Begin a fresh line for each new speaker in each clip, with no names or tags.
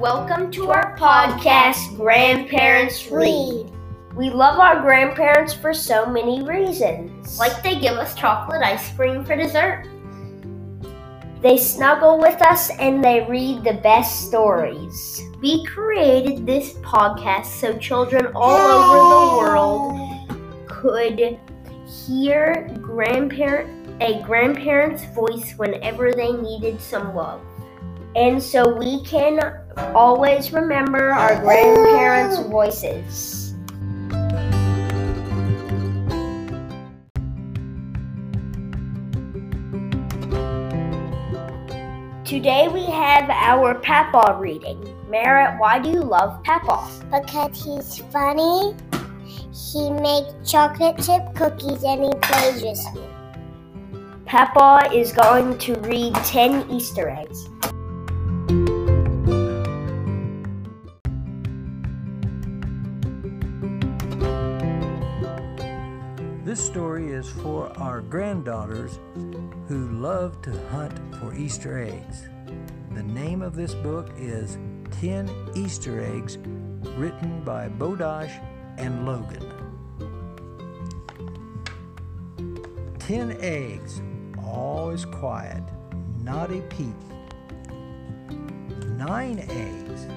Welcome to our podcast, Grandparents Read. We love our grandparents for so many reasons.
Like they give us chocolate ice cream for dessert.
They snuggle with us and they read the best stories.
We created this podcast so children all over the world could hear grandparent a grandparent's voice whenever they needed some love.
And so we can always remember our grandparents' voices. Today we have our Papa reading. Merritt, why do you love Papa?
Because he's funny, he makes chocolate chip cookies, and he plays with you.
Papa is going to read 10 Easter eggs.
This story is for our granddaughters who love to hunt for Easter eggs. The name of this book is 10 Easter Eggs, written by Bodosh and Logan. 10 eggs, all is quiet, not a peep. Nine eggs,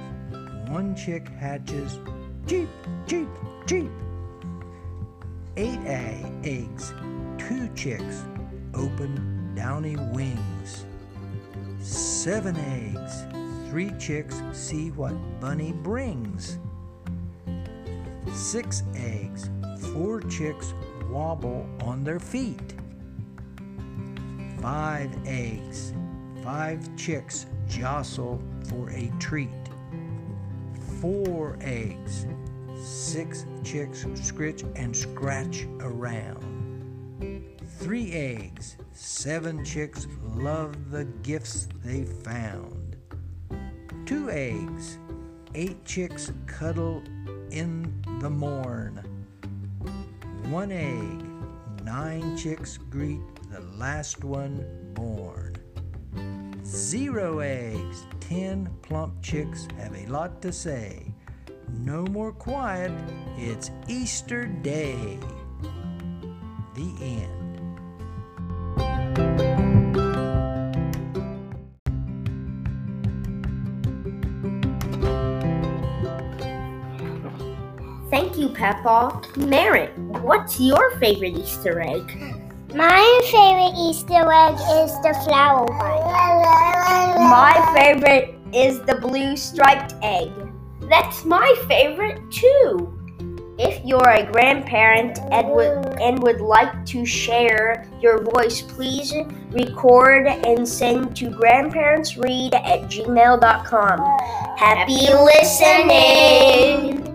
one chick hatches, cheep, cheep, cheep. Eight eggs, two chicks open downy wings. Seven eggs, three chicks see what bunny brings. Six eggs, four chicks wobble on their feet. Five eggs, five chicks jostle for a treat. Four eggs, six chicks scritch and scratch around. Three eggs, seven chicks love the gifts they found. Two eggs, eight chicks cuddle in the morn. One egg, nine chicks greet the last one born. Zero eggs, ten plump chicks have a lot to say. No more quiet, it's Easter Day. The end.
Thank you, Papa. Merritt, what's your favorite Easter egg?
My favorite Easter egg is the flower one.
My favorite is the blue striped egg. That's my favorite too. If you're a grandparent and would, and would like to share your voice, please record and send to grandparentsread at gmail.com. Happy listening!